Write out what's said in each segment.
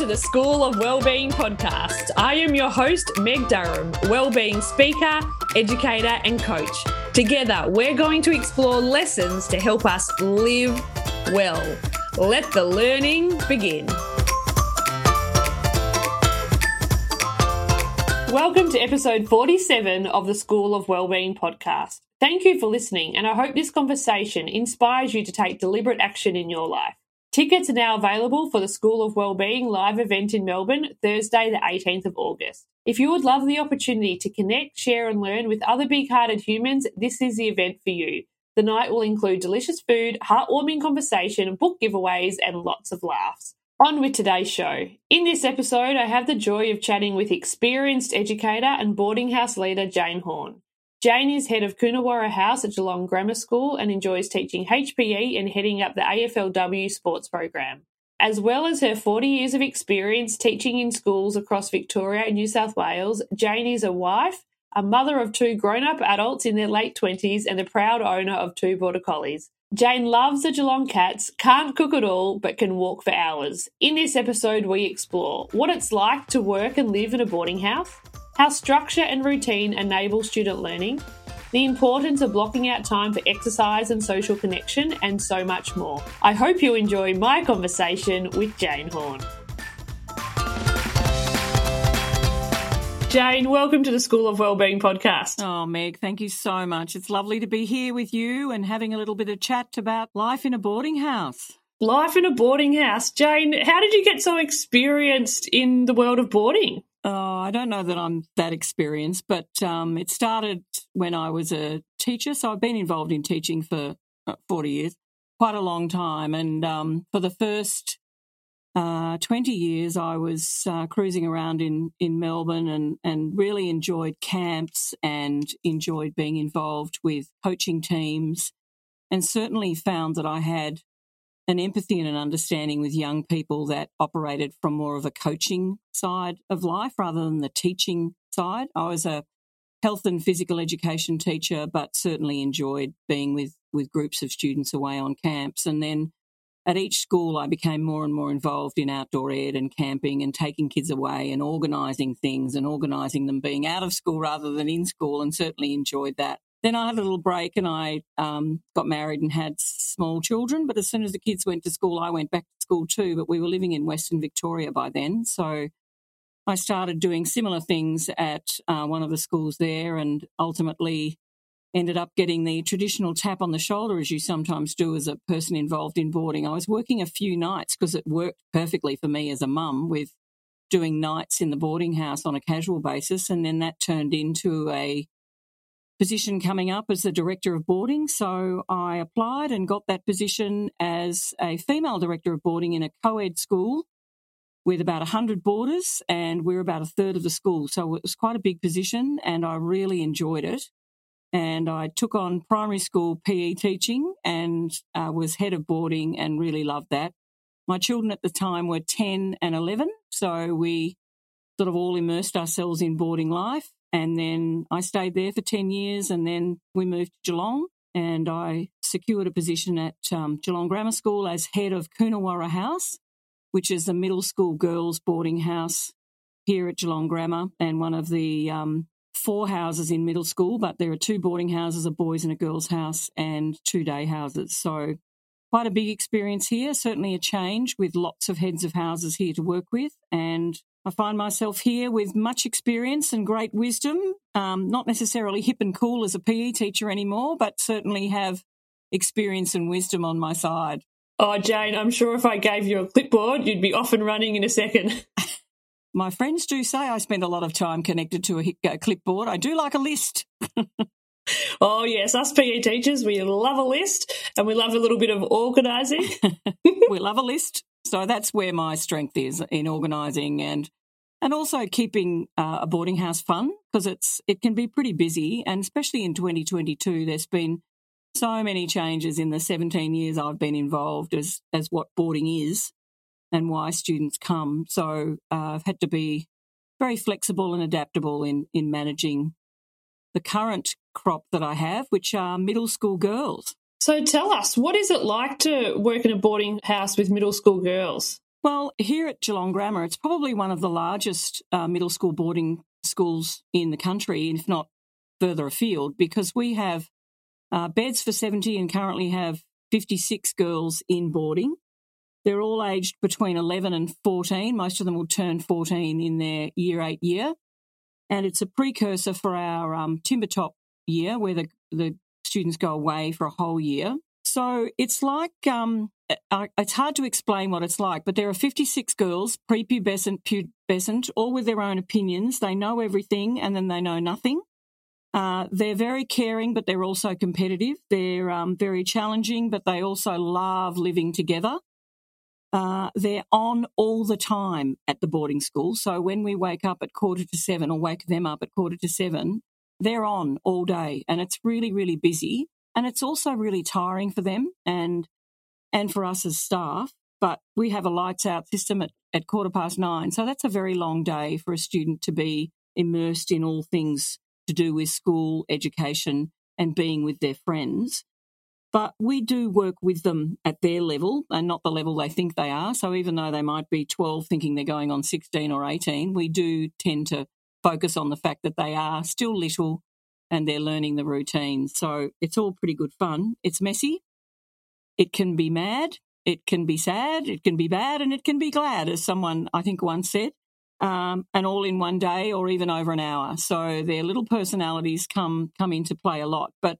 to the School of Wellbeing podcast. I am your host, Meg Durham, wellbeing speaker, educator, and coach. Together, we're going to explore lessons to help us live well. Let the learning begin. Welcome to episode 47 of the School of Wellbeing podcast. Thank you for listening, and I hope this conversation inspires you to take deliberate action in your life. Tickets are now available for the School of Wellbeing live event in Melbourne, Thursday, the 18th of August. If you would love the opportunity to connect, share, and learn with other big hearted humans, this is the event for you. The night will include delicious food, heartwarming conversation, book giveaways, and lots of laughs. On with today's show. In this episode, I have the joy of chatting with experienced educator and boarding house leader Jane Horne. Jane is head of Connewarre House at Geelong Grammar School and enjoys teaching HPE and heading up the AFLW sports program. As well as her 40 years of experience teaching in schools across Victoria and New South Wales, Jane is a wife, a mother of two grown up adults in their late 20s, and the proud owner of two border collies. Jane loves the Geelong Cats, can't cook at all, but can walk for hours. In this episode, we explore what it's like to work and live in a boarding house, how structure and routine enable student learning, the importance of blocking out time for exercise and social connection, and so much more. I hope you enjoy my conversation with Jane Horne. Jane, welcome to the School of Wellbeing podcast. Oh, Meg, thank you so much. It's lovely to be here with you and having a little bit of chat about life in a boarding house. Life in a boarding house. Jane, how did you get so experienced in the world of boarding? Oh, I don't know that I'm that experienced, but um, it started when I was a teacher. So I've been involved in teaching for uh, 40 years, quite a long time. And um, for the first uh, 20 years, I was uh, cruising around in, in Melbourne and, and really enjoyed camps and enjoyed being involved with coaching teams, and certainly found that I had an empathy and an understanding with young people that operated from more of a coaching side of life rather than the teaching side. I was a health and physical education teacher, but certainly enjoyed being with, with groups of students away on camps. And then at each school, I became more and more involved in outdoor ed and camping and taking kids away and organising things and organising them being out of school rather than in school, and certainly enjoyed that. Then I had a little break and I um, got married and had small children. But as soon as the kids went to school, I went back to school too. But we were living in Western Victoria by then. So I started doing similar things at uh, one of the schools there and ultimately ended up getting the traditional tap on the shoulder, as you sometimes do as a person involved in boarding. I was working a few nights because it worked perfectly for me as a mum with doing nights in the boarding house on a casual basis. And then that turned into a position coming up as the director of boarding. So I applied and got that position as a female director of boarding in a co ed school with about 100 boarders, and we're about a third of the school. So it was quite a big position, and I really enjoyed it. And I took on primary school PE teaching and uh, was head of boarding and really loved that. My children at the time were 10 and 11, so we sort of all immersed ourselves in boarding life. And then I stayed there for 10 years and then we moved to Geelong and I secured a position at um, Geelong Grammar School as head of Connewarre House, which is a middle school girls boarding house here at Geelong Grammar and one of the um, four houses in middle school, but there are two boarding houses, a boys and a girls house and two day houses. So quite a big experience here, certainly a change with lots of heads of houses here to work with and I find myself here with much experience and great wisdom, um, not necessarily hip and cool as a PE teacher anymore, but certainly have experience and wisdom on my side. Oh, Jane, I'm sure if I gave you a clipboard, you'd be off and running in a second. my friends do say I spend a lot of time connected to a, a clipboard. I do like a list. oh, yes, us PE teachers, we love a list and we love a little bit of organising. we love a list. So that's where my strength is in organising and and also keeping uh, a boarding house fun because it's it can be pretty busy and especially in 2022 there's been so many changes in the 17 years I've been involved as as what boarding is and why students come. So uh, I've had to be very flexible and adaptable in in managing the current crop that I have, which are middle school girls. So tell us, what is it like to work in a boarding house with middle school girls? Well, here at Geelong Grammar, it's probably one of the largest uh, middle school boarding schools in the country, if not further afield, because we have uh, beds for 70 and currently have 56 girls in boarding. They're all aged between 11 and 14. Most of them will turn 14 in their year eight year. And it's a precursor for our um, Timbertop year where the, the students go away for a whole year. So it's like, um, it's hard to explain what it's like, but there are 56 girls, prepubescent, pubescent, all with their own opinions. They know everything and then they know nothing. Uh, they're very caring, but they're also competitive. They're um, very challenging, but they also love living together. Uh, they're on all the time at the boarding school. So when we wake up at quarter to seven or wake them up at quarter to seven, they're on all day and it's really, really busy. And it's also really tiring for them and, and for us as staff. But we have a lights out system at, at quarter past nine. So that's a very long day for a student to be immersed in all things to do with school, education, and being with their friends. But we do work with them at their level and not the level they think they are. So even though they might be 12 thinking they're going on 16 or 18, we do tend to focus on the fact that they are still little and they're learning the routine. So it's all pretty good fun. It's messy. It can be mad. It can be sad. It can be bad and it can be glad, as someone I think once said. Um, and all in one day or even over an hour. So their little personalities come come into play a lot. But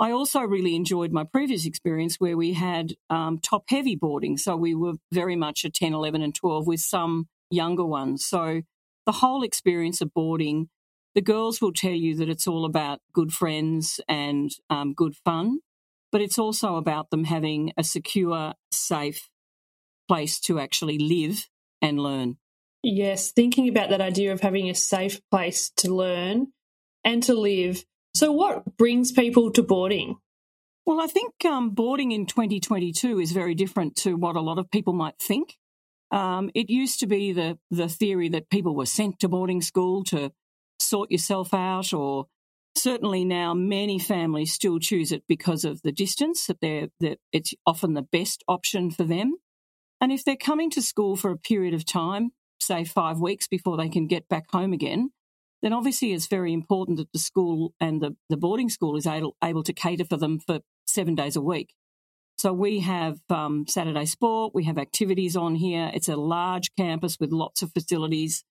I also really enjoyed my previous experience where we had um, top heavy boarding. So we were very much a 10, 11, and 12 with some younger ones. So the whole experience of boarding, the girls will tell you that it's all about good friends and um, good fun, but it's also about them having a secure, safe place to actually live and learn. Yes, thinking about that idea of having a safe place to learn and to live so, what brings people to boarding? Well, I think um, boarding in 2022 is very different to what a lot of people might think. Um, it used to be the the theory that people were sent to boarding school to sort yourself out, or certainly now many families still choose it because of the distance that they're that it's often the best option for them. And if they're coming to school for a period of time, say five weeks before they can get back home again, then obviously it's very important that the school and the, the boarding school is able, able to cater for them for seven days a week. So we have um, Saturday sport, we have activities on here. It's a large campus with lots of facilities.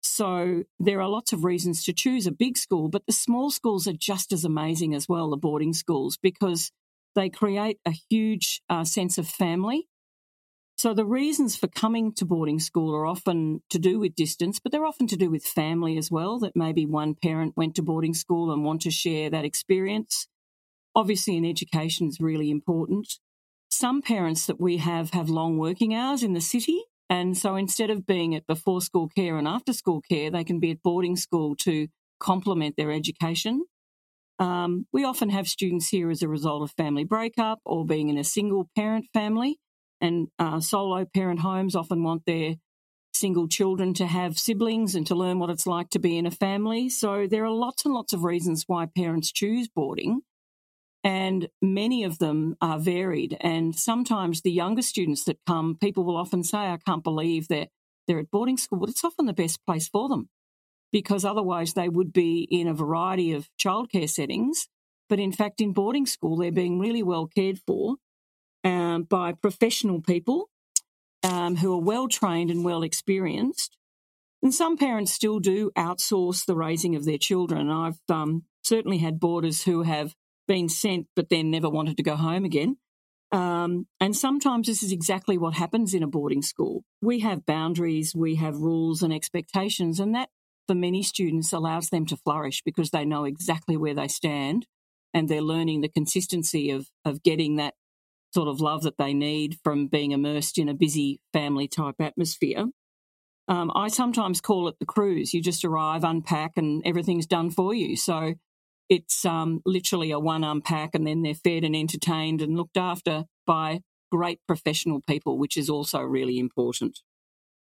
So there are lots of reasons to choose a big school, but the small schools are just as amazing as well, the boarding schools, because they create a huge uh, sense of family so the reasons for coming to boarding school are often to do with distance, but they're often to do with family as well, that maybe one parent went to boarding school and want to share that experience. Obviously, an education is really important. Some parents that we have have long working hours in the city. And so instead of being at before school care and after school care, they can be at boarding school to complement their education. Um, we often have students here as a result of family breakup or being in a single parent family. And uh, solo parent homes often want their single children to have siblings and to learn what it's like to be in a family. So there are lots and lots of reasons why parents choose boarding. And many of them are varied. And sometimes the younger students that come, people will often say, I can't believe that they're at boarding school. But it's often the best place for them because otherwise they would be in a variety of childcare settings. But in fact, in boarding school, they're being really well cared for um, by professional people um, who are well trained and well experienced. And some parents still do outsource the raising of their children. I've um, certainly had boarders who have been sent but then never wanted to go home again. Um, and sometimes this is exactly what happens in a boarding school. We have boundaries, we have rules and expectations, and that for many students allows them to flourish because they know exactly where they stand and they're learning the consistency of, of getting that sort of love that they need from being immersed in a busy family type atmosphere. Um, I sometimes call it the cruise. You just arrive, unpack, and everything's done for you. So it's um, literally a one unpack, and then they're fed and entertained and looked after by great professional people, which is also really important.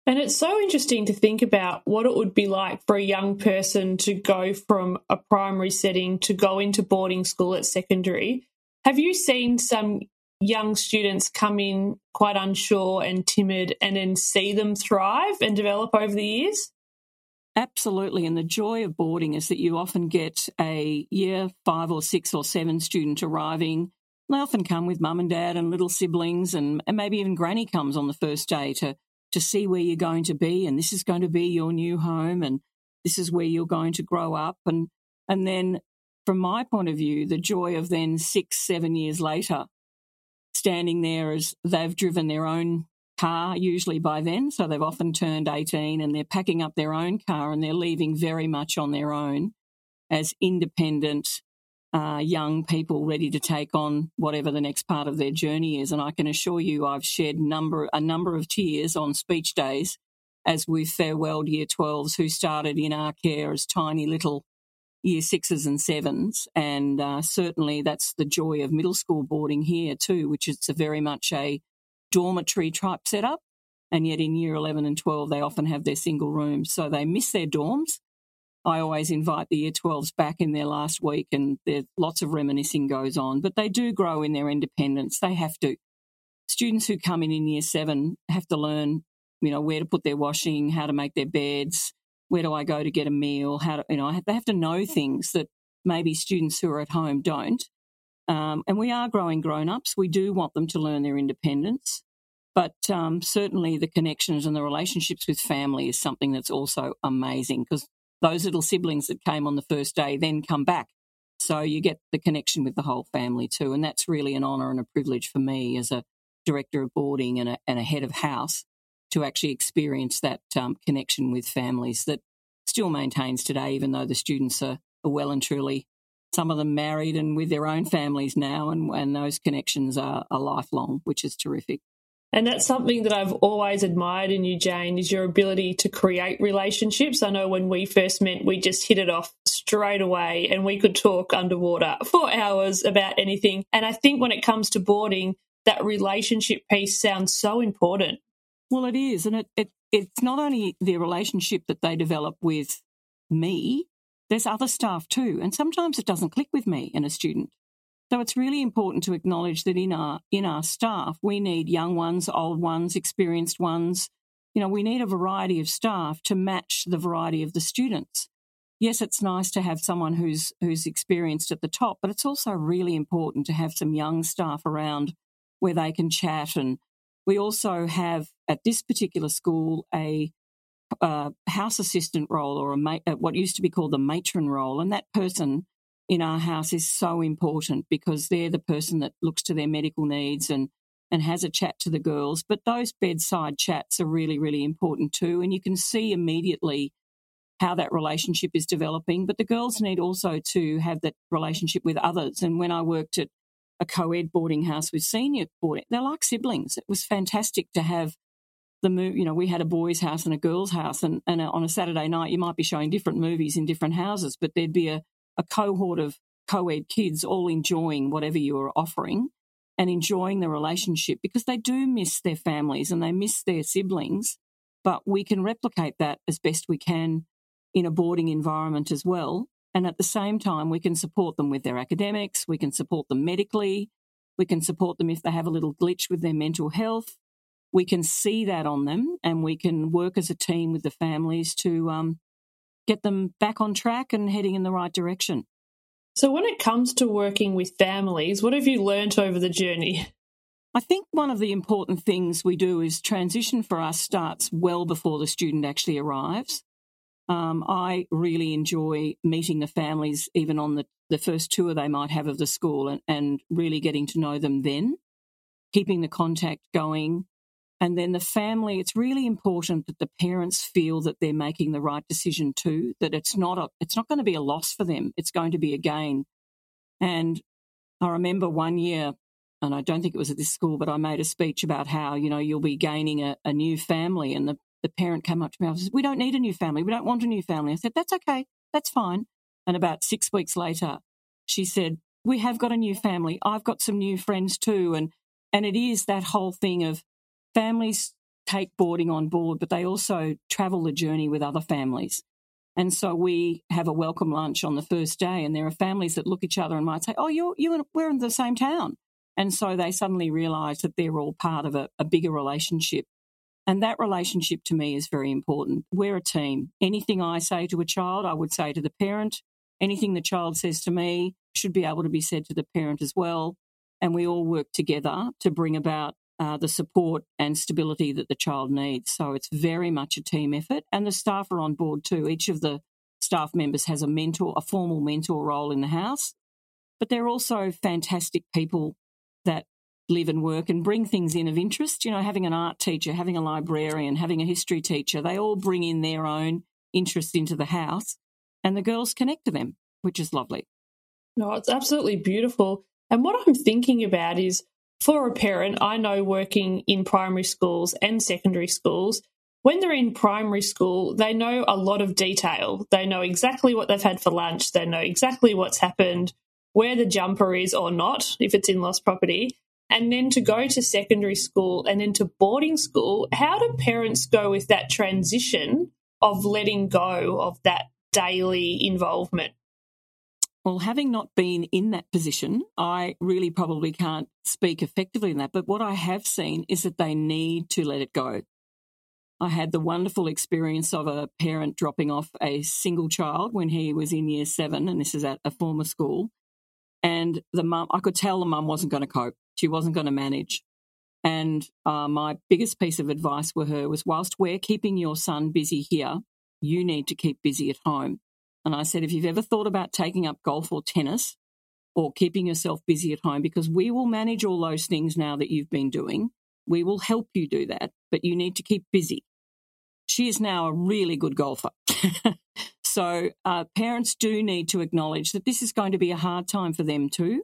And it's so interesting to think about what it would be like for a young person to go from a primary setting to go into boarding school at secondary. Have you seen some young students come in quite unsure and timid and then see them thrive and develop over the years? Absolutely. And the joy of boarding is that you often get a year five or six or seven student arriving. They often come with mum and dad and little siblings, and, and maybe even granny comes on the first day to, to see where you're going to be. And this is going to be your new home, and this is where you're going to grow up. And, and then, from my point of view, the joy of then six, seven years later, standing there as they've driven their own car usually by then. So they've often turned 18 and they're packing up their own car and they're leaving very much on their own as independent uh, young people ready to take on whatever the next part of their journey is. And I can assure you, I've shed number a number of tears on speech days as we've farewelled Year 12s who started in our care as tiny little Year sixes and sevens, and uh, certainly that's the joy of middle school boarding here too, which is very much a dormitory type setup. And yet in year 11 and 12, they often have their single rooms. So they miss their dorms. I always invite the year 12s back in their last week, and there's lots of reminiscing goes on. But they do grow in their independence. They have to. Students who come in in year seven have to learn, you know, where to put their washing, how to make their beds, where do I go to get a meal, how to, you know, they have to know things that maybe students who are at home don't. Um, and we are growing grown ups. We do want them to learn their independence. But um, certainly the connections and the relationships with family is something that's also amazing because those little siblings that came on the first day then come back. So you get the connection with the whole family too. And that's really an honour and a privilege for me as a director of boarding and a, and a head of house to actually experience that um, connection with families that still maintains today, even though the students are, are well and truly some of them married and with their own families now, and, and those connections are, are lifelong, which is terrific. And that's something that I've always admired in you, Jane, is your ability to create relationships. I know when we first met, we just hit it off straight away and we could talk underwater for hours about anything. And I think when it comes to boarding, that relationship piece sounds so important. Well, it is. And it, it it's not only the relationship that they develop with me, there's other staff too. And sometimes it doesn't click with me and a student. So it's really important to acknowledge that in our in our staff, we need young ones, old ones, experienced ones. You know, we need a variety of staff to match the variety of the students. Yes, it's nice to have someone who's who's experienced at the top, but it's also really important to have some young staff around where they can chat and we also have at this particular school a a house assistant role or a ma- uh, what used to be called the matron role, and that person in our house is so important because they're the person that looks to their medical needs and and has a chat to the girls. But those bedside chats are really really important too, and you can see immediately how that relationship is developing. But the girls need also to have that relationship with others. And when I worked at a co-ed boarding house with senior boarding, they're like siblings. It was fantastic to have the move, you know, we had a boys' house and a girls' house, and, and on a Saturday night, you might be showing different movies in different houses, but there'd be a, a cohort of co ed kids all enjoying whatever you were offering and enjoying the relationship because they do miss their families and they miss their siblings. But we can replicate that as best we can in a boarding environment as well. And at the same time, we can support them with their academics, we can support them medically, we can support them if they have a little glitch with their mental health we can see that on them and we can work as a team with the families to um, get them back on track and heading in the right direction. So, when it comes to working with families, what have you learnt over the journey? I think one of the important things we do is transition for us starts well before the student actually arrives. Um, I really enjoy meeting the families, even on the, the first tour they might have of the school, and, and really getting to know them then, keeping the contact going, and then the family, it's really important that the parents feel that they're making the right decision too, that it's not a, it's not going to be a loss for them. It's going to be a gain. And I remember one year, and I don't think it was at this school, but I made a speech about how, you know, you'll be gaining a, a new family. And the, the parent came up to me and said, We don't need a new family. We don't want a new family. I said, That's okay. That's fine. And about six weeks later, she said, We have got a new family. I've got some new friends too. And and it is that whole thing of families take boarding on board, but they also travel the journey with other families. And so we have a welcome lunch on the first day, and there are families that look each other and might say, "Oh, you're you we're in the same town," And so they suddenly realize that they're all part of a, a bigger relationship. And that relationship to me is very important. We're a team. Anything I say to a child, I would say to the parent. Anything the child says to me should be able to be said to the parent as well. And we all work together to bring about uh, the support and stability that the child needs. So it's very much a team effort. And the staff are on board too. Each of the staff members has a mentor, a formal mentor role in the house. But they're also fantastic people that live and work and bring things in of interest. You know, having an art teacher, having a librarian, having a history teacher, they all bring in their own interest into the house and the girls connect to them, which is lovely. No, it's absolutely beautiful. And what I'm thinking about is for a parent, I know working in primary schools and secondary schools, when they're in primary school, they know a lot of detail. They know exactly what they've had for lunch, they know exactly what's happened, where the jumper is or not, if it's in lost property. And then to go to secondary school and then to boarding school, how do parents go with that transition of letting go of that daily involvement? Well, having not been in that position, I really probably can't speak effectively in that. But what I have seen is that they need to let it go. I had the wonderful experience of a parent dropping off a single child when he was in year seven, and this is at a former school. And the mum, I could tell the mum wasn't going to cope. She wasn't going to manage. And uh, my biggest piece of advice for her was whilst we're keeping your son busy here, you need to keep busy at home. And I said, if you've ever thought about taking up golf or tennis or keeping yourself busy at home, because we will manage all those things now that you've been doing, we will help you do that, but you need to keep busy. She is now a really good golfer. so uh, parents do need to acknowledge that this is going to be a hard time for them too.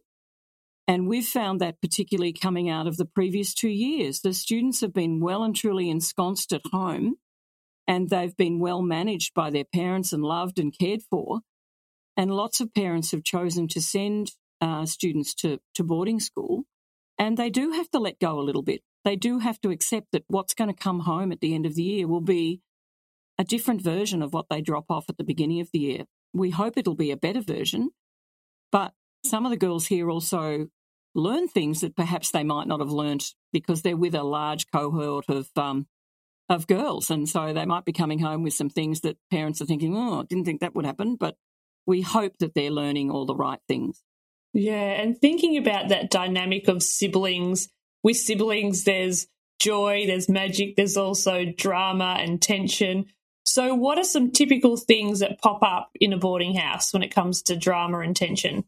And we've found that particularly coming out of the previous two years. The students have been well and truly ensconced at home and they've been well managed by their parents and loved and cared for. And lots of parents have chosen to send uh, students to, to boarding school, and they do have to let go a little bit. They do have to accept that what's going to come home at the end of the year will be a different version of what they drop off at the beginning of the year. We hope it'll be a better version, but some of the girls here also learn things that perhaps they might not have learnt because they're with a large cohort of um, of girls. And so they might be coming home with some things that parents are thinking, oh, I didn't think that would happen. But we hope that they're learning all the right things. Yeah. And thinking about that dynamic of siblings, with siblings, there's joy, there's magic, there's also drama and tension. So, what are some typical things that pop up in a boarding house when it comes to drama and tension?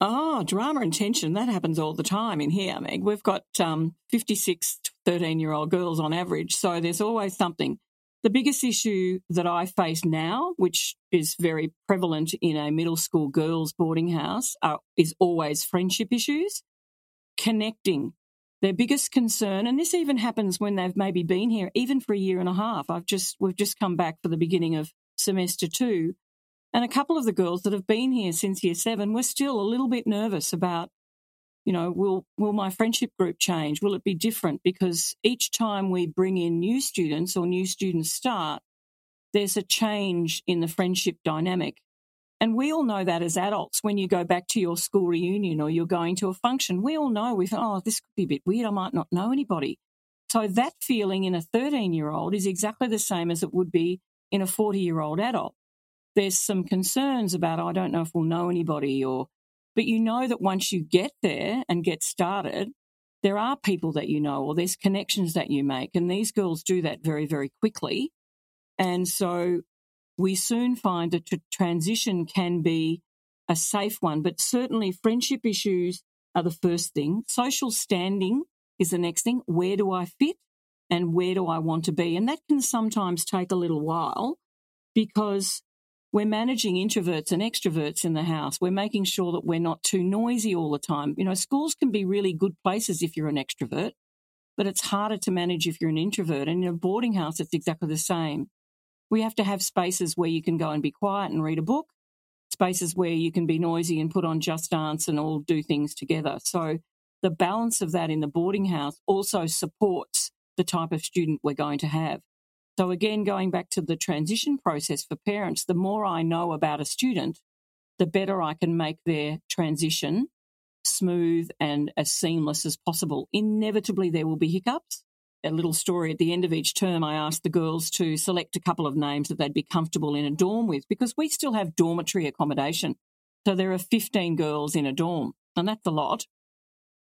Oh, drama and tension, that happens all the time in here, Meg. We've got um, 56 13 year old girls on average, so there's always something. The biggest issue that I face now, which is very prevalent in a middle school girls' boarding house, uh, is always friendship issues, connecting. Their biggest concern, and this even happens when they've maybe been here even for a year and a half. I've just we've just come back for the beginning of semester two, and a couple of the girls that have been here since year seven were still a little bit nervous about, you know, will, will my friendship group change? Will it be different? Because each time we bring in new students or new students start, there's a change in the friendship dynamic. And we all know that as adults, when you go back to your school reunion or you're going to a function, we all know we thought, oh, this could be a bit weird. I might not know anybody. So that feeling in a 13 year old is exactly the same as it would be in a 40 year old adult there's some concerns about, oh, I don't know if we'll know anybody or, but you know that once you get there and get started, there are people that you know or there's connections that you make. And these girls do that very, very quickly. And so we soon find that the transition can be a safe one, but certainly friendship issues are the first thing. Social standing is the next thing. Where do I fit and where do I want to be? And that can sometimes take a little while because we're managing introverts and extroverts in the house. We're making sure that we're not too noisy all the time. You know, schools can be really good places if you're an extrovert, but it's harder to manage if you're an introvert. And in a boarding house, it's exactly the same. We have to have spaces where you can go and be quiet and read a book, spaces where you can be noisy and put on Just Dance and all do things together. So the balance of that in the boarding house also supports the type of student we're going to have. So, again, going back to the transition process for parents, the more I know about a student, the better I can make their transition smooth and as seamless as possible. Inevitably, there will be hiccups. A little story at the end of each term, I asked the girls to select a couple of names that they'd be comfortable in a dorm with because we still have dormitory accommodation. So there are 15 girls in a dorm, and that's a lot.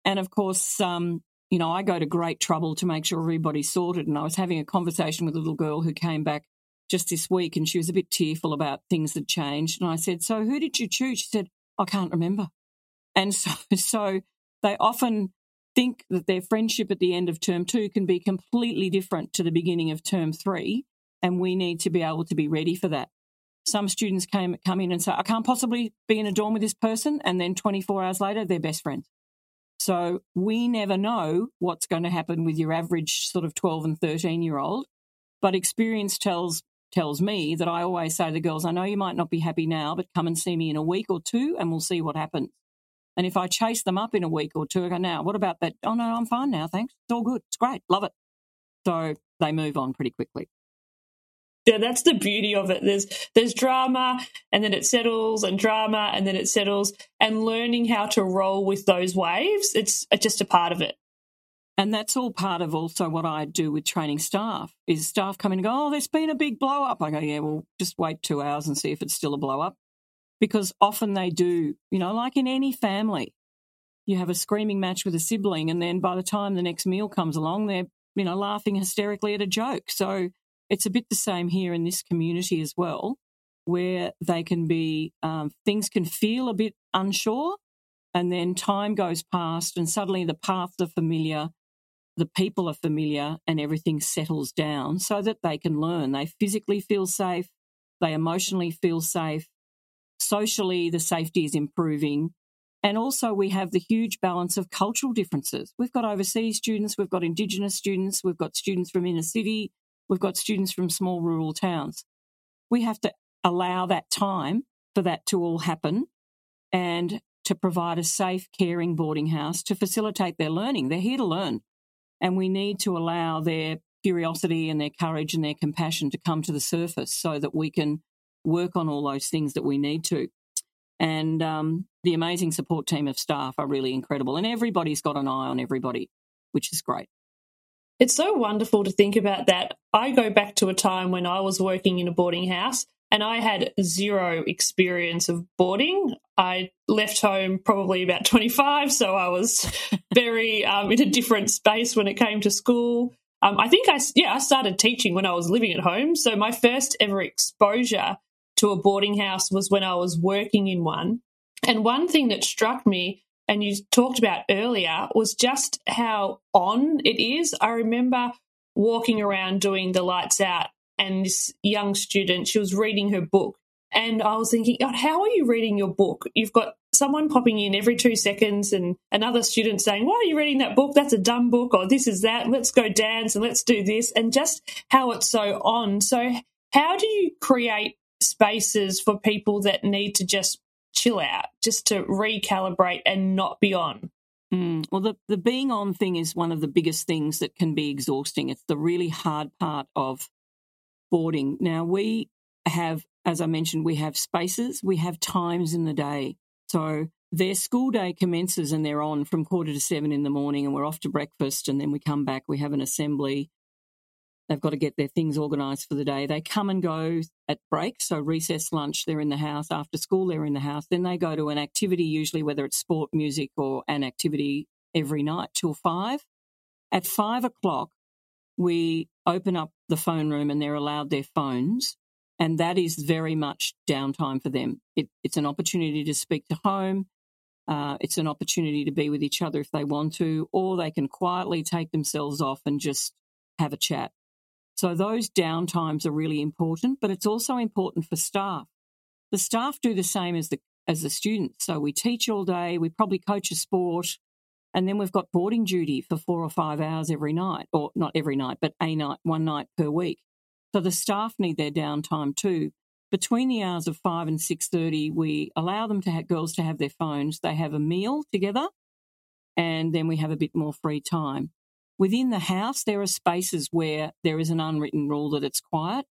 And of course, um, you know, I go to great trouble to make sure everybody's sorted. And I was having a conversation with a little girl who came back just this week and she was a bit tearful about things that changed. And I said, So who did you choose? She said, I can't remember. And so, so they often think that their friendship at the end of term two can be completely different to the beginning of term three. And we need to be able to be ready for that. Some students came, come in and say, I can't possibly be in a dorm with this person. And then 24 hours later, they're best friends. So we never know what's going to happen with your average sort of 12 and 13 year old. But experience tells tells me that I always say to the girls, I know you might not be happy now, but come and see me in a week or two and we'll see what happens. And if I chase them up in a week or two, I go, now, what about that? Oh, no, I'm fine now. Thanks. It's all good. It's great. Love it. So they move on pretty quickly. Yeah, that's the beauty of it. There's there's drama and then it settles and drama and then it settles and learning how to roll with those waves, it's uh, just a part of it. And that's all part of also what I do with training staff is staff come in and go, oh, there's been a big blow up. I go, yeah, well, just wait two hours and see if it's still a blow up. Because often they do, you know, like in any family, you have a screaming match with a sibling, and then by the time the next meal comes along, they're, you know, laughing hysterically at a joke. So it's a bit the same here in this community as well, where they can be, um, things can feel a bit unsure, and then time goes past, and suddenly the paths are familiar the people are familiar and everything settles down so that they can learn. They physically feel safe, they emotionally feel safe, socially, the safety is improving. And also, we have the huge balance of cultural differences. We've got overseas students, we've got Indigenous students, we've got students from inner city, we've got students from small rural towns. We have to allow that time for that to all happen and to provide a safe, caring boarding house to facilitate their learning. They're here to learn. And we need to allow their curiosity and their courage and their compassion to come to the surface so that we can work on all those things that we need to. And um, the amazing support team of staff are really incredible. And everybody's got an eye on everybody, which is great. It's so wonderful to think about that. I go back to a time when I was working in a boarding house and I had zero experience of boarding. I left home probably about 25, so I was very um, in a different space when it came to school. Um, I think I yeah I started teaching when I was living at home, so my first ever exposure to a boarding house was when I was working in one. And one thing that struck me, and you talked about earlier, was just how on it is. I remember walking around doing the lights out and this young student, she was reading her book. And I was thinking, God, how are you reading your book? You've got someone popping in every two seconds and another student saying, Why are you reading that book? That's a dumb book, or this is that. Let's go dance and let's do this. And just how it's so on. So, how do you create spaces for people that need to just chill out, just to recalibrate and not be on? Mm, well, the, the being on thing is one of the biggest things that can be exhausting. It's the really hard part of boarding. Now, we have, as I mentioned, we have spaces, we have times in the day. So their school day commences and they're on from quarter to seven in the morning, and we're off to breakfast, and then we come back, we have an assembly. They've got to get their things organised for the day. They come and go at break. So, recess, lunch, they're in the house. After school, they're in the house. Then they go to an activity, usually whether it's sport, music, or an activity every night till five. At five o'clock, we open up the phone room and they're allowed their phones. And that is very much downtime for them. It, it's an opportunity to speak to home. Uh, it's an opportunity to be with each other if they want to, or they can quietly take themselves off and just have a chat. So those downtimes are really important, but it's also important for staff. The staff do the same as the as the students. So we teach all day, we probably coach a sport, and then we've got boarding duty for four or five hours every night, or not every night, but a night, one night per week. So the staff need their downtime too. Between the hours of five and six thirty, we allow them to have girls to have their phones. They have a meal together, and then we have a bit more free time. Within the house, there are spaces where there is an unwritten rule that it's quiet.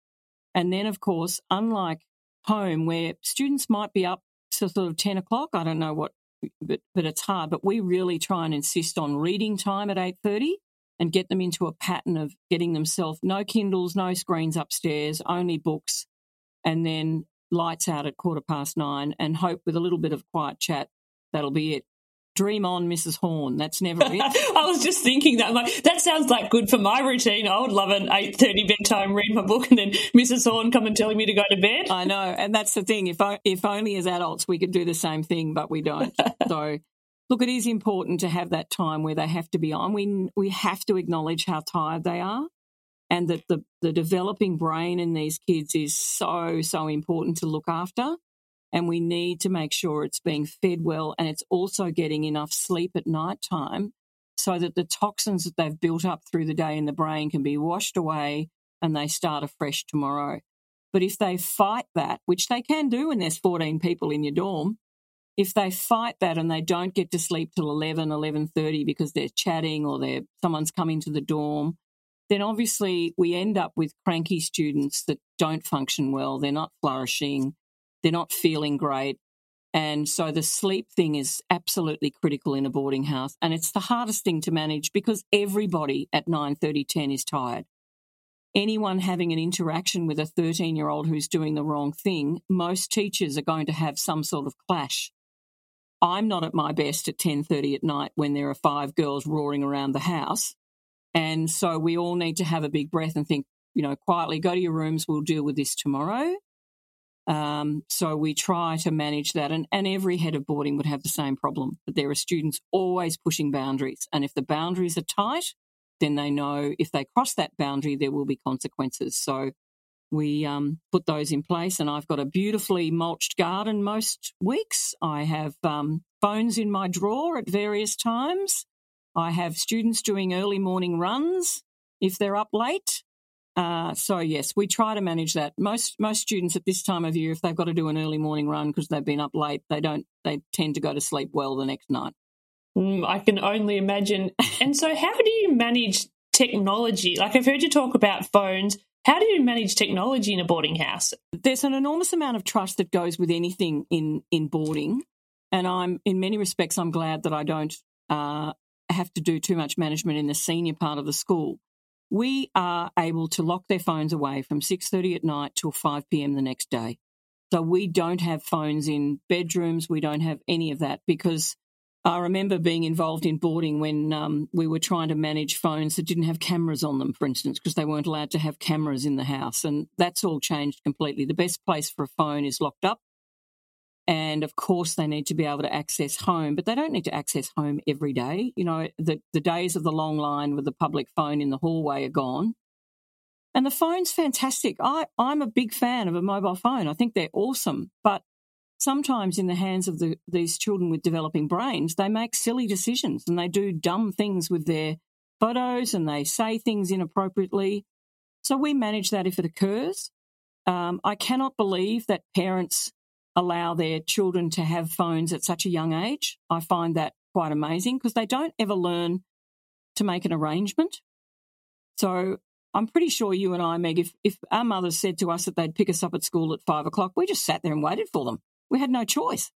And then, of course, unlike home, where students might be up to sort of 10 o'clock, I don't know what but but it's hard. But we really try and insist on reading time at eight thirty and get them into a pattern of getting themselves no Kindles, no screens upstairs, only books, and then lights out at quarter past nine, and hope with a little bit of quiet chat that'll be it. Dream on, Mrs. Horne. That's never it. I was just thinking that. like, that sounds like good for my routine. I would love an eight thirty bedtime, read my book, and then Mrs. Horne come and telling me to go to bed. I know, and that's the thing. If I, if only as adults we could do the same thing, but we don't. so, look, it is important to have that time where they have to be on. We we have to acknowledge how tired they are, and that the the developing brain in these kids is so so important to look after and we need to make sure it's being fed well and it's also getting enough sleep at night time so that the toxins that they've built up through the day in the brain can be washed away and they start afresh tomorrow. But if they fight that, which they can do when there's 14 people in your dorm, if they fight that and they don't get to sleep till 11, 11.30 because they're chatting or they're, someone's coming to the dorm, then obviously we end up with cranky students that don't function well. They're not flourishing. They're not feeling great. And so the sleep thing is absolutely critical in a boarding house. And it's the hardest thing to manage because everybody at 9, 30, 10 is tired. Anyone having an interaction with a 13 year old who's doing the wrong thing, most teachers are going to have some sort of clash. I'm not at my best at 10:30 at night when there are five girls roaring around the house. And so we all need to have a big breath and think, you know, quietly go to your rooms, we'll deal with this tomorrow. Um, so we try to manage that, and, and every head of boarding would have the same problem. But there are students always pushing boundaries, and if the boundaries are tight, then they know if they cross that boundary, there will be consequences. So we um, put those in place, and I've got a beautifully mulched garden most weeks. I have um, phones in my drawer at various times. I have students doing early morning runs if they're up late. Uh, so yes, we try to manage that. Most most students at this time of year, if they've got to do an early morning run because they've been up late, they don't. They tend to go to sleep well the next night. Mm, I can only imagine. and so, how do you manage technology? Like I've heard you talk about phones. How do you manage technology in a boarding house? There's an enormous amount of trust that goes with anything in in boarding, and I'm in many respects I'm glad that I don't uh, have to do too much management in the senior part of the school we are able to lock their phones away from 6.30 at night till 5 p.m. the next day. So we don't have phones in bedrooms. We don't have any of that because I remember being involved in boarding when um, we were trying to manage phones that didn't have cameras on them, for instance, because they weren't allowed to have cameras in the house. And that's all changed completely. The best place for a phone is locked up and of course, they need to be able to access home, but they don't need to access home every day. You know, the, the days of the long line with the public phone in the hallway are gone. And the phone's fantastic. I, I'm a big fan of a mobile phone. I think they're awesome. But sometimes in the hands of the, these children with developing brains, they make silly decisions and they do dumb things with their photos and they say things inappropriately. So we manage that if it occurs. Um, I cannot believe that parents allow their children to have phones at such a young age. I find that quite amazing because they don't ever learn to make an arrangement. So I'm pretty sure you and I, Meg, if, if our mothers said to us that they'd pick us up at school at five o'clock, we just sat there and waited for them. We had no choice.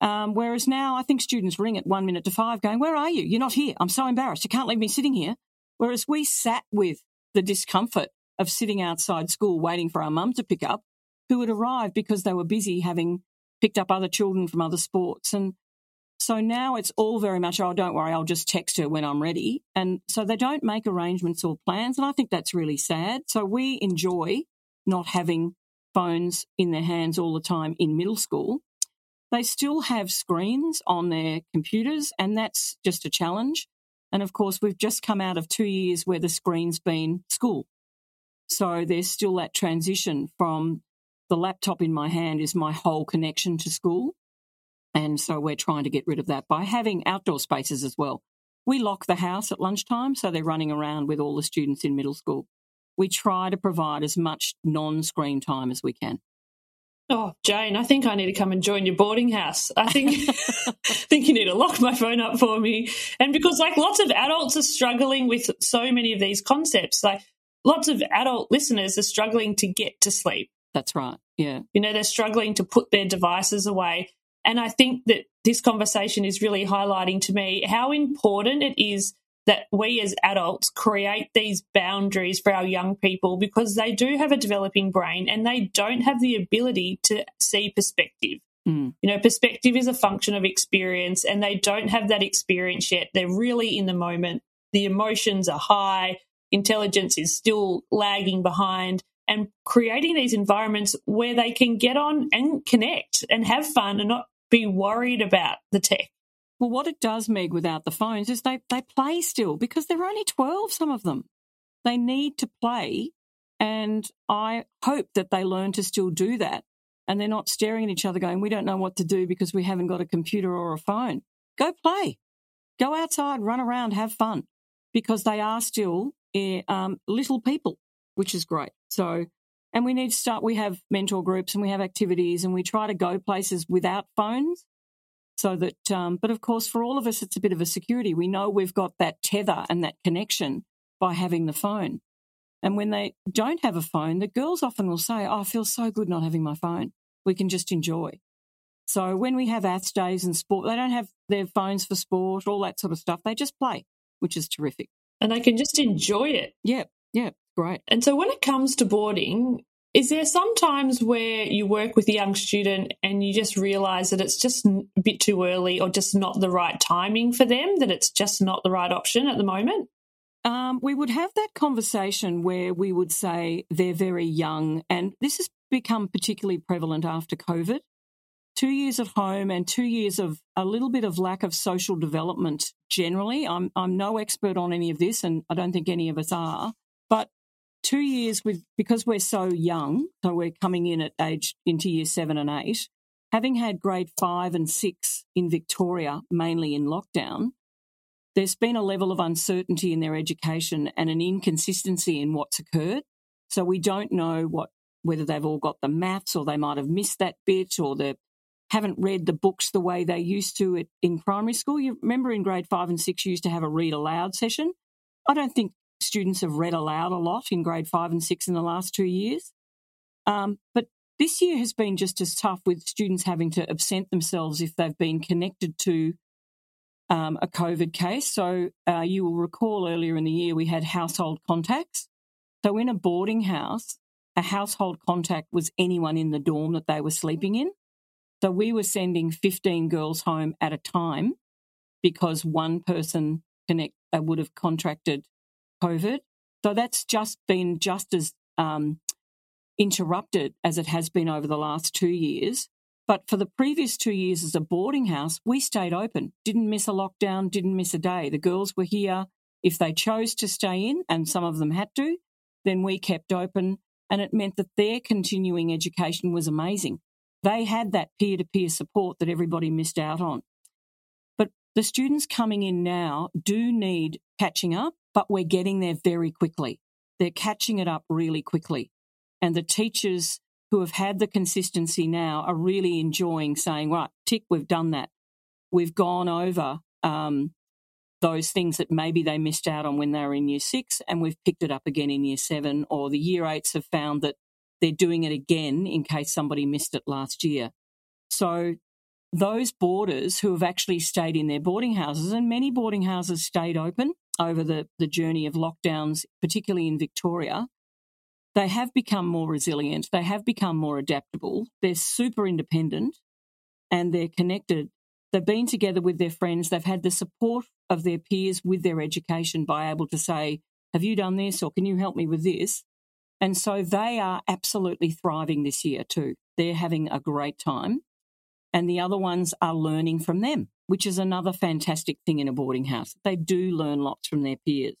Um, whereas now I think students ring at one minute to five going, Where are you? You're not here. I'm so embarrassed. You can't leave me sitting here. Whereas we sat with the discomfort of sitting outside school waiting for our mum to pick up who had arrived because they were busy having picked up other children from other sports. And so now it's all very much, oh, don't worry, I'll just text her when I'm ready. And so they don't make arrangements or plans. And I think that's really sad. So we enjoy not having phones in their hands all the time in middle school. They still have screens on their computers, and that's just a challenge. And of course, we've just come out of two years where the screen's been school. So there's still that transition from the laptop in my hand is my whole connection to school. And so we're trying to get rid of that by having outdoor spaces as well. We lock the house at lunchtime, so they're running around with all the students in middle school. We try to provide as much non screen time as we can. Oh, Jane, I think I need to come and join your boarding house. I think I think you need to lock my phone up for me. And because like lots of adults are struggling with so many of these concepts, like lots of adult listeners are struggling to get to sleep. That's right. Yeah. You know, they're struggling to put their devices away. And I think that this conversation is really highlighting to me how important it is that we as adults create these boundaries for our young people because they do have a developing brain and they don't have the ability to see perspective. Mm. You know, perspective is a function of experience and they don't have that experience yet. They're really in the moment. The emotions are high, intelligence is still lagging behind and creating these environments where they can get on and connect and have fun and not be worried about the tech. Well, what it does, Meg, without the phones is they, they play still because they're only 12, some of them. They need to play. And I hope that they learn to still do that. And they're not staring at each other going, we don't know what to do because we haven't got a computer or a phone. Go play. Go outside, run around, have fun because they are still eh, um, little people, which is great. So, and we need to start, we have mentor groups and we have activities and we try to go places without phones so that, um, but of course, for all of us, it's a bit of a security. We know we've got that tether and that connection by having the phone. And when they don't have a phone, the girls often will say, oh, I feel so good not having my phone. We can just enjoy. So when we have aths days and sport, they don't have their phones for sport, all that sort of stuff. They just play, which is terrific. And they can just enjoy it. Yeah, yeah, great. And so when it comes to boarding, is there sometimes where you work with a young student and you just realize that it's just a bit too early or just not the right timing for them, that it's just not the right option at the moment? Um, we would have that conversation where we would say they're very young, and this has become particularly prevalent after COVID. Two years of home and two years of a little bit of lack of social development generally. I'm, I'm no expert on any of this, and I don't think any of us are. Two years with because we're so young, so we're coming in at age into year seven and eight, having had grade five and six in Victoria, mainly in lockdown, there's been a level of uncertainty in their education and an inconsistency in what's occurred. So we don't know what whether they've all got the maths or they might have missed that bit or they haven't read the books the way they used to in primary school. You remember in grade five and six, you used to have a read aloud session. I don't think students have read aloud a lot in grade five and six in the last two years. Um, but this year has been just as tough with students having to absent themselves if they've been connected to um, a COVID case. So uh, you will recall earlier in the year we had household contacts. So in a boarding house, a household contact was anyone in the dorm that they were sleeping in. So we were sending 15 girls home at a time because one person connect, uh, would have contracted COVID. So that's just been just as um, interrupted as it has been over the last two years. But for the previous two years as a boarding house, we stayed open, didn't miss a lockdown, didn't miss a day. The girls were here. If they chose to stay in, and some of them had to, then we kept open. And it meant that their continuing education was amazing. They had that peer to peer support that everybody missed out on. But the students coming in now do need catching up but we're getting there very quickly. They're catching it up really quickly. And the teachers who have had the consistency now are really enjoying saying, right, tick, we've done that. We've gone over um, those things that maybe they missed out on when they were in year six, and we've picked it up again in year seven, or the year eights have found that they're doing it again in case somebody missed it last year. So those boarders who have actually stayed in their boarding houses, and many boarding houses stayed open over the, the journey of lockdowns, particularly in Victoria, they have become more resilient. They have become more adaptable. They're super independent and they're connected. They've been together with their friends. They've had the support of their peers with their education by able to say, Have you done this? or Can you help me with this? And so they are absolutely thriving this year too. They're having a great time. And the other ones are learning from them which is another fantastic thing in a boarding house. They do learn lots from their peers.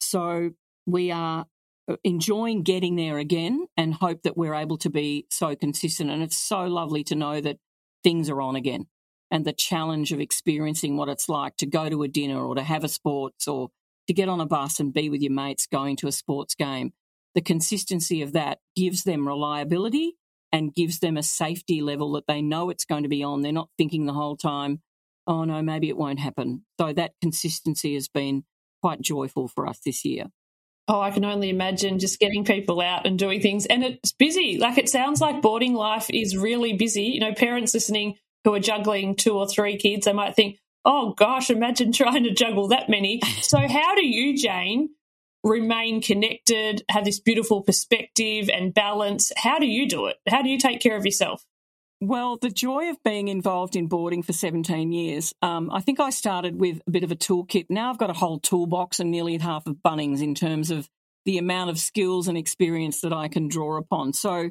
So we are uh, enjoying getting there again and hope that we're able to be so consistent. And it's so lovely to know that things are on again and the challenge of experiencing what it's like to go to a dinner or to have a sports or to get on a bus and be with your mates going to a sports game. The consistency of that gives them reliability and gives them a safety level that they know it's going to be on. They're not thinking the whole time, oh no, maybe it won't happen. So that consistency has been quite joyful for us this year. Oh, I can only imagine just getting people out and doing things. And it's busy. Like it sounds like boarding life is really busy. You know, parents listening who are juggling two or three kids, they might think, oh gosh, imagine trying to juggle that many. So, how do you, Jane, remain connected, have this beautiful perspective and balance? How do you do it? How do you take care of yourself? Well, the joy of being involved in boarding for 17 years, um, I think I started with a bit of a toolkit. Now I've got a whole toolbox and nearly half of Bunnings in terms of the amount of skills and experience that I can draw upon. So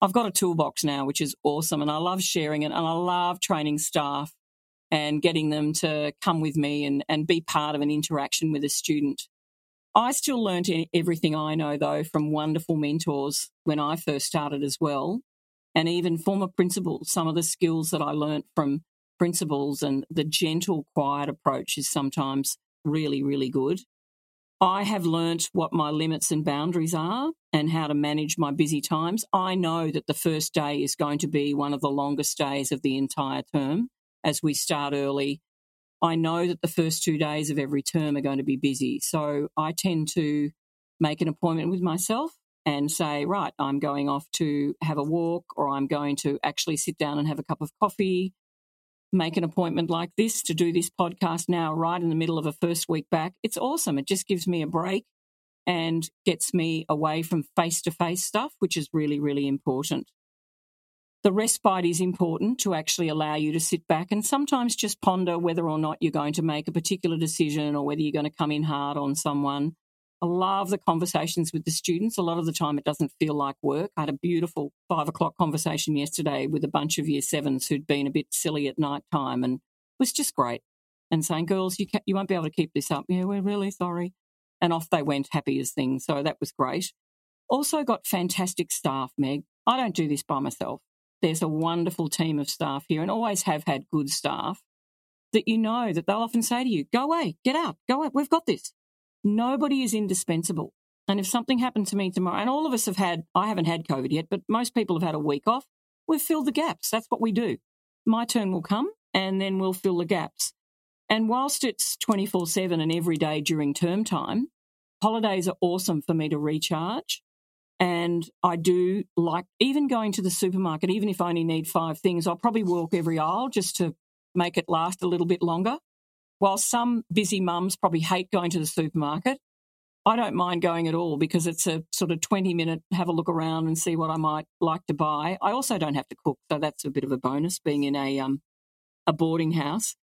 I've got a toolbox now, which is awesome. And I love sharing it. And I love training staff and getting them to come with me and, and be part of an interaction with a student. I still learned everything I know, though, from wonderful mentors when I first started as well and even former principals. Some of the skills that I learnt from principals and the gentle, quiet approach is sometimes really, really good. I have learnt what my limits and boundaries are and how to manage my busy times. I know that the first day is going to be one of the longest days of the entire term as we start early. I know that the first two days of every term are going to be busy. So I tend to make an appointment with myself and say, right, I'm going off to have a walk or I'm going to actually sit down and have a cup of coffee, make an appointment like this to do this podcast now, right in the middle of a first week back. It's awesome. It just gives me a break and gets me away from face to face stuff, which is really, really important. The respite is important to actually allow you to sit back and sometimes just ponder whether or not you're going to make a particular decision or whether you're going to come in hard on someone I love the conversations with the students. A lot of the time, it doesn't feel like work. I had a beautiful five o'clock conversation yesterday with a bunch of year sevens who'd been a bit silly at night time and was just great. And saying, girls, you, you won't be able to keep this up. Yeah, we're really sorry. And off they went, happy as things. So that was great. Also, got fantastic staff, Meg. I don't do this by myself. There's a wonderful team of staff here and always have had good staff that you know that they'll often say to you, go away, get out, go away, we've got this. Nobody is indispensable. And if something happened to me tomorrow, and all of us have had, I haven't had COVID yet, but most people have had a week off, we've filled the gaps. That's what we do. My turn will come and then we'll fill the gaps. And whilst it's 24 7 and every day during term time, holidays are awesome for me to recharge. And I do like even going to the supermarket, even if I only need five things, I'll probably walk every aisle just to make it last a little bit longer. While some busy mums probably hate going to the supermarket, I don't mind going at all because it's a sort of 20 minute have a look around and see what I might like to buy. I also don't have to cook, so that's a bit of a bonus being in a um, a boarding house.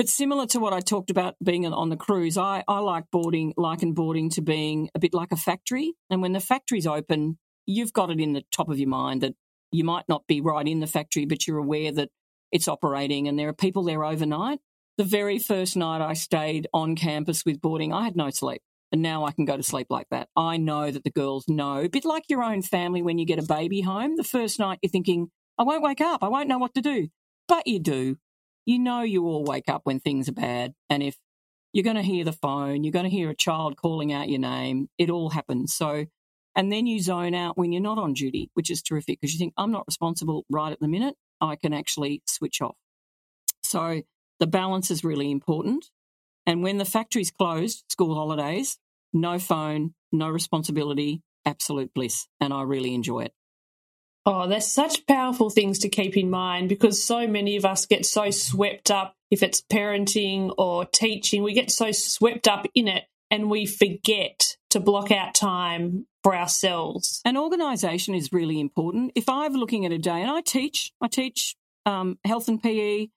But similar to what I talked about being on the cruise, I, I like boarding, liken boarding to being a bit like a factory. And when the factory's open, you've got it in the top of your mind that you might not be right in the factory, but you're aware that it's operating and there are people there overnight. The very first night I stayed on campus with boarding, I had no sleep. And now I can go to sleep like that. I know that the girls know, a bit like your own family when you get a baby home. The first night you're thinking, I won't wake up. I won't know what to do. But you do. You know you all wake up when things are bad. And if you're going to hear the phone, you're going to hear a child calling out your name, it all happens. So, and then you zone out when you're not on duty, which is terrific because you think, I'm not responsible right at the minute. I can actually switch off. So the balance is really important. And when the factory's closed, school holidays, no phone, no responsibility, absolute bliss. And I really enjoy it. Oh, there's such powerful things to keep in mind because so many of us get so swept up, if it's parenting or teaching, we get so swept up in it and we forget to block out time for ourselves. And organisation is really important. If I'm looking at a day, and I teach, I teach um, health and PE,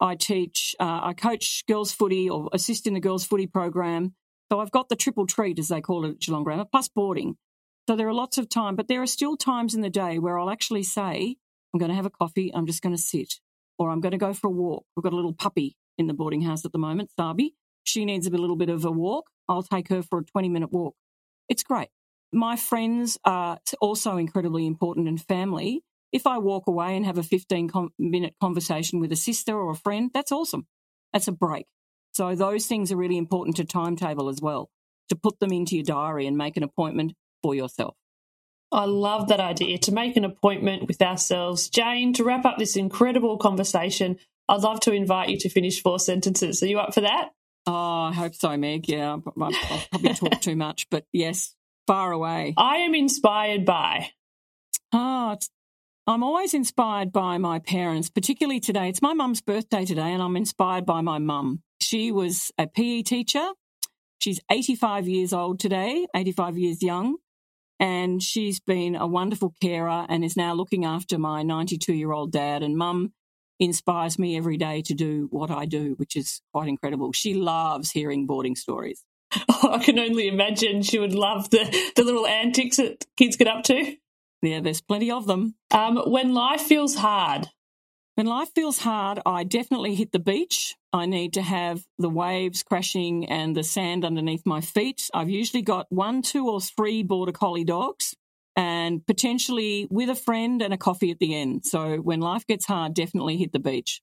I teach, uh, I coach girls footy or assist in the girls footy program. So I've got the triple treat, as they call it at Geelong Grammar, plus boarding. So there are lots of time, but there are still times in the day where I'll actually say, I'm going to have a coffee, I'm just going to sit, or I'm going to go for a walk. We've got a little puppy in the boarding house at the moment, Sabi. She needs a little bit of a walk. I'll take her for a 20 minute walk. It's great. My friends are also incredibly important and family. If I walk away and have a 15 minute conversation with a sister or a friend, that's awesome. That's a break. So those things are really important to timetable as well, to put them into your diary and make an appointment for yourself. I love that idea to make an appointment with ourselves. Jane, to wrap up this incredible conversation, I'd love to invite you to finish four sentences. Are you up for that? Oh, I hope so, Meg. Yeah, I'll probably talk too much, but yes, far away. I am inspired by. Oh, I'm always inspired by my parents, particularly today. It's my mum's birthday today, and I'm inspired by my mum. She was a PE teacher. She's 85 years old today, 85 years young, and she's been a wonderful carer and is now looking after my 92 year old dad. And mum inspires me every day to do what I do, which is quite incredible. She loves hearing boarding stories. Oh, I can only imagine she would love the, the little antics that kids get up to. Yeah, there's plenty of them. Um, when life feels hard. When life feels hard, I definitely hit the beach. I need to have the waves crashing and the sand underneath my feet. I've usually got one, two, or three border collie dogs and potentially with a friend and a coffee at the end. So when life gets hard, definitely hit the beach.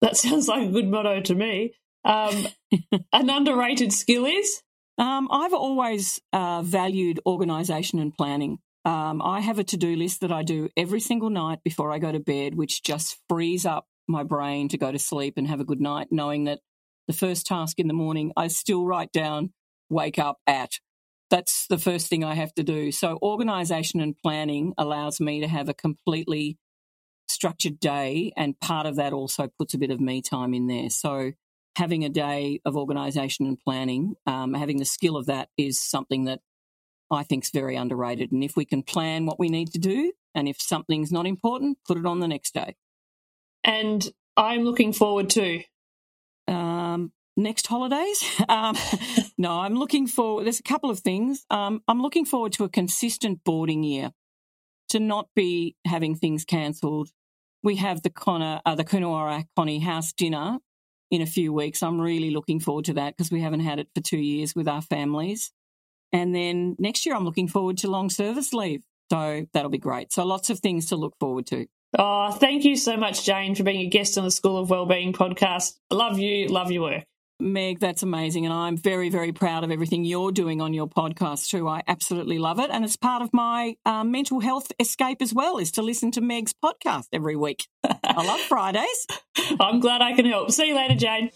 That sounds like a good motto to me. Um, an underrated skill is? Um, I've always uh, valued organisation and planning. Um, I have a to do list that I do every single night before I go to bed, which just frees up my brain to go to sleep and have a good night, knowing that the first task in the morning, I still write down wake up at. That's the first thing I have to do. So, organisation and planning allows me to have a completely structured day, and part of that also puts a bit of me time in there. So, having a day of organisation and planning, um, having the skill of that is something that I think is very underrated. And if we can plan what we need to do, and if something's not important, put it on the next day. And I'm looking forward to um, next holidays. Um, no, I'm looking for. There's a couple of things. Um, I'm looking forward to a consistent boarding year, to not be having things cancelled. We have the Connor, uh, the Connewarre Connie House dinner in a few weeks. I'm really looking forward to that because we haven't had it for two years with our families. And then next year, I'm looking forward to long service leave. So that'll be great. So lots of things to look forward to. Oh, thank you so much, Jane, for being a guest on the School of Wellbeing podcast. love you, love your work. Meg, that's amazing. And I'm very, very proud of everything you're doing on your podcast too. I absolutely love it. And it's part of my uh, mental health escape as well, is to listen to Meg's podcast every week. I love Fridays. I'm glad I can help. See you later, Jane.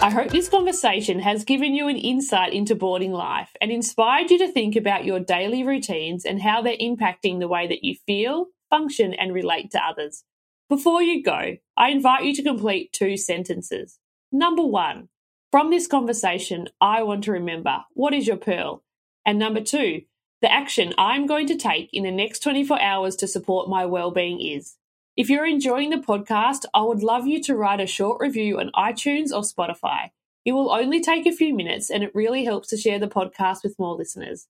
I hope this conversation has given you an insight into boarding life and inspired you to think about your daily routines and how they're impacting the way that you feel, function, and relate to others. Before you go, I invite you to complete two sentences. Number one, from this conversation, I want to remember what is your pearl? And number two, the action I'm going to take in the next 24 hours to support my well-being is. If you're enjoying the podcast, I would love you to write a short review on iTunes or Spotify. It will only take a few minutes and it really helps to share the podcast with more listeners.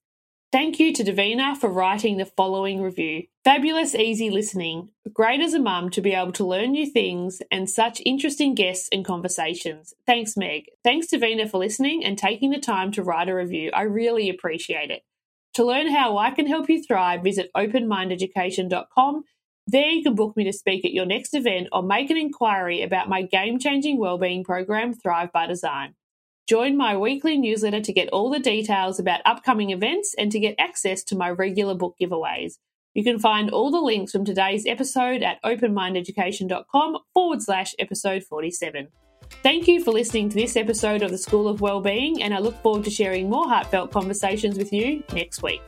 Thank you to Davina for writing the following review. Fabulous, easy listening. Great as a mum to be able to learn new things and such interesting guests and conversations. Thanks, Meg. Thanks, Davina, for listening and taking the time to write a review. I really appreciate it. To learn how I can help you thrive, visit openmindeducation.com there, you can book me to speak at your next event or make an inquiry about my game changing wellbeing program, Thrive by Design. Join my weekly newsletter to get all the details about upcoming events and to get access to my regular book giveaways. You can find all the links from today's episode at openmindeducation.com forward slash episode 47. Thank you for listening to this episode of the School of Wellbeing, and I look forward to sharing more heartfelt conversations with you next week.